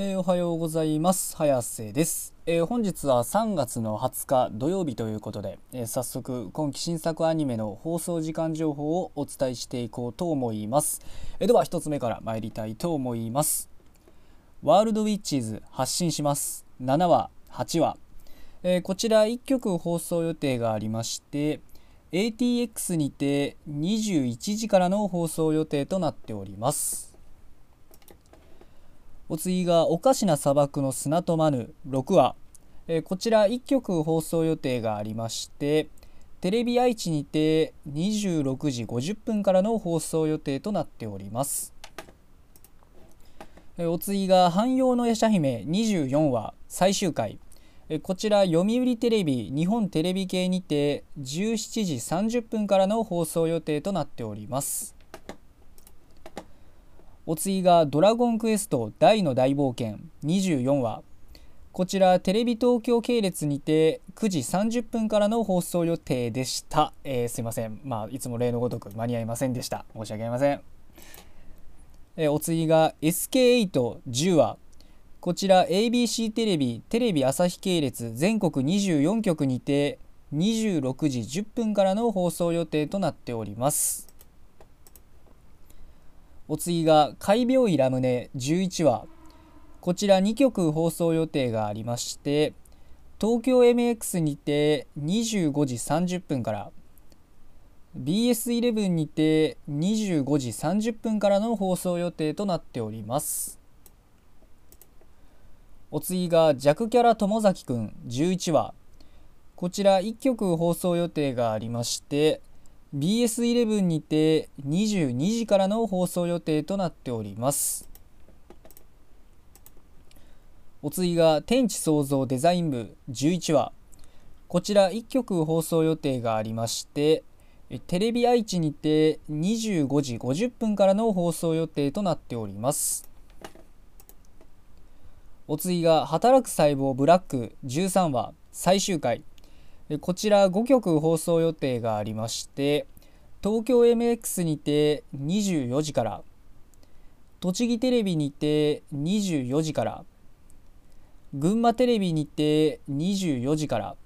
えーおはようございます。早瀬です、えー本日は3月の20日土曜日ということで、えー早速今期新作アニメの放送時間情報をお伝えしていこうと思います、えでは1つ目から参りたいと思います。ワールドウィッチーズ発信します。7話8話、えこちら1曲放送予定がありまして ATX にて21時からの放送予定となっております。お次が「おかしな砂漠の砂とマヌ」6話、えーこちら1曲放送予定がありましてテレビ愛知にて26時50分からの放送予定となっております。えーお次が「汎用の夜叉姫」24話最終回。えーこちら読売テレビ日本テレビ系にて17時30分からの放送予定となっております。お次が「ドラゴンクエスト大の大冒険」24話。こちらテレビ東京系列にて9時30分からの放送予定でした、えーすいません。まあいつも例のごとく間に合いませんでした。申し訳ありません、えーお次が SK810 話。こちら ABC テレビテレビ朝日系列全国24局にて26時10分からの放送予定となっております。お次が「怪病医ラムネ」11話。こちら2曲放送予定がありまして東京 MX にて25時30分から BS11 にて25時30分からの放送予定となっております。お次が弱キャラ友崎くん11話。こちら1曲放送予定がありまして BS11 にて22時からの放送予定となっております。お次が天地創造デザイン部。11話。こちら1曲放送予定がありましてテレビ愛知にて25時50分からの放送予定となっております。お次が働く細胞ブラック。13話。最終回。こちら5曲放送予定がありまして東京 MX にて24時から栃木テレビにて24時から群馬テレビにて24時から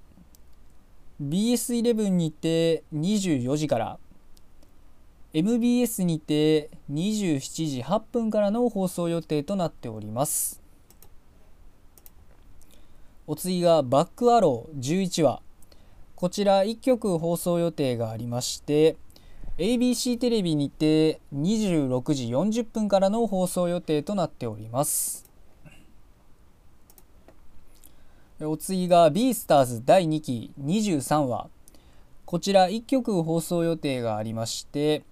BS11 にて24時から MBS にて27時8分からの放送予定となっております。お次がバックアロー11話。こちら1曲放送予定がありまして ABC テレビにて26時40分からの放送予定となっております。お次が B スターズ第2期23話。こちら1曲放送予定がありまして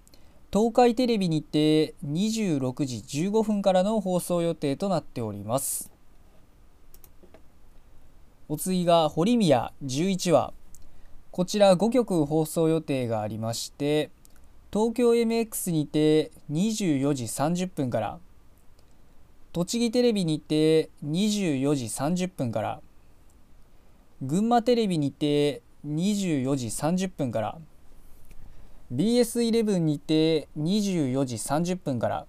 東海テレビにて26時15分からの放送予定となっております。お次が堀宮11話。こちら5曲放送予定がありまして東京 MX にて24時30分から栃木テレビにて24時30分から群馬テレビにて24時30分から BS11 にて24時30分から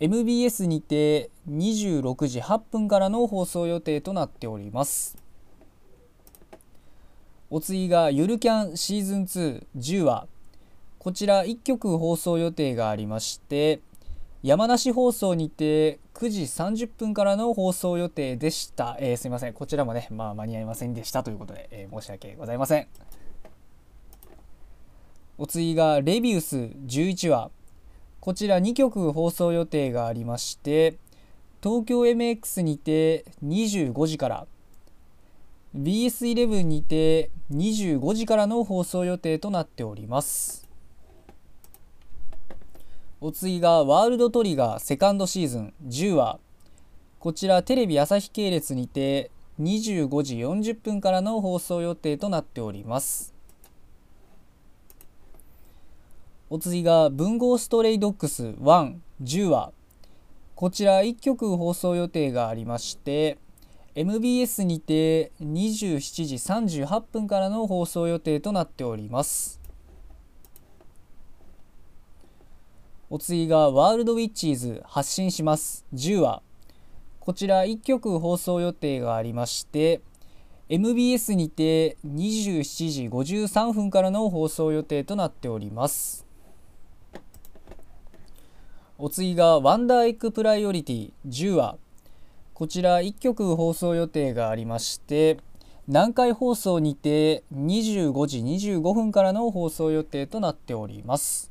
MBS にて26時8分からの放送予定となっております。お次がゆるキャンシーズン210話こちら1曲放送予定がありまして山梨放送にて9時30分からの放送予定でした、えーすいません。こちらもね、まあ、間に合いませんでした。ということで、えー申し訳ございません。お次がレビウス11話こちら2曲放送予定がありまして東京 MX にて25時から BS11 にて25時からの放送予定となっております。お次がワールドトリガーセカンドシーズン。10話こちらテレビ朝日系列にて25時40分からの放送予定となっております。お次が文豪ストレイドッグス110話こちら1曲放送予定がありまして MBS にて27時38分からの放送予定となっております。お次がワールドウィッチーズ発信します。10話。こちら1曲放送予定がありまして MBS にて27時53分からの放送予定となっております。お次がワンダーエッグプライオリティ。10話。こちら1局放送予定がありまして南海放送にて25時25分からの放送予定となっております。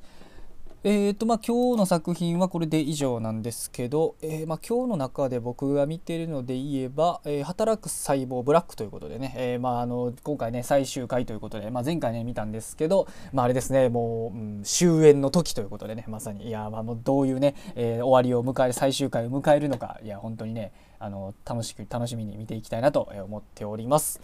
えーとまあ、今日の作品はこれで以上なんですけど、えー、まあ、今日の中で僕が見ているので言えば、えー、働く細胞ブラックということでね、えー、まあ、あの今回ね最終回ということで、まあ、前回ね見たんですけど、まあ、あれですねもう、うん、終焉の時ということでねまさにいや、まあ、もうどういうね、え終わりを迎える最終回を迎えるのかいや本当にねあの楽しく楽しみに見ていきたいなと思っております。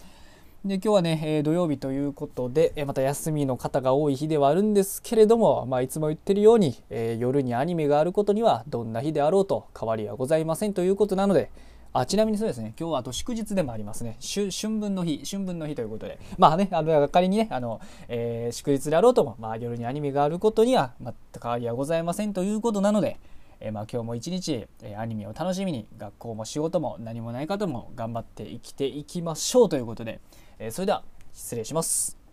で今日はね、えー、土曜日ということで、えー、また休みの方が多い日ではあるんですけれども、まあ、いつも言ってるように、えー、夜にアニメがあることにはどんな日であろうと変わりはございませんということなのであちなみにそうですね今日はあと祝日でもありますね。春分の日春分の日ということで。まあねあの仮にねあの、え祝日であろうとも、まあ、夜にアニメがあることには全く変わりはございませんということなのでえ、まあ、今日も一日、え、アニメを楽しみに学校も仕事も何もない方も頑張って生きていきましょうということで、えー、それでは失礼します。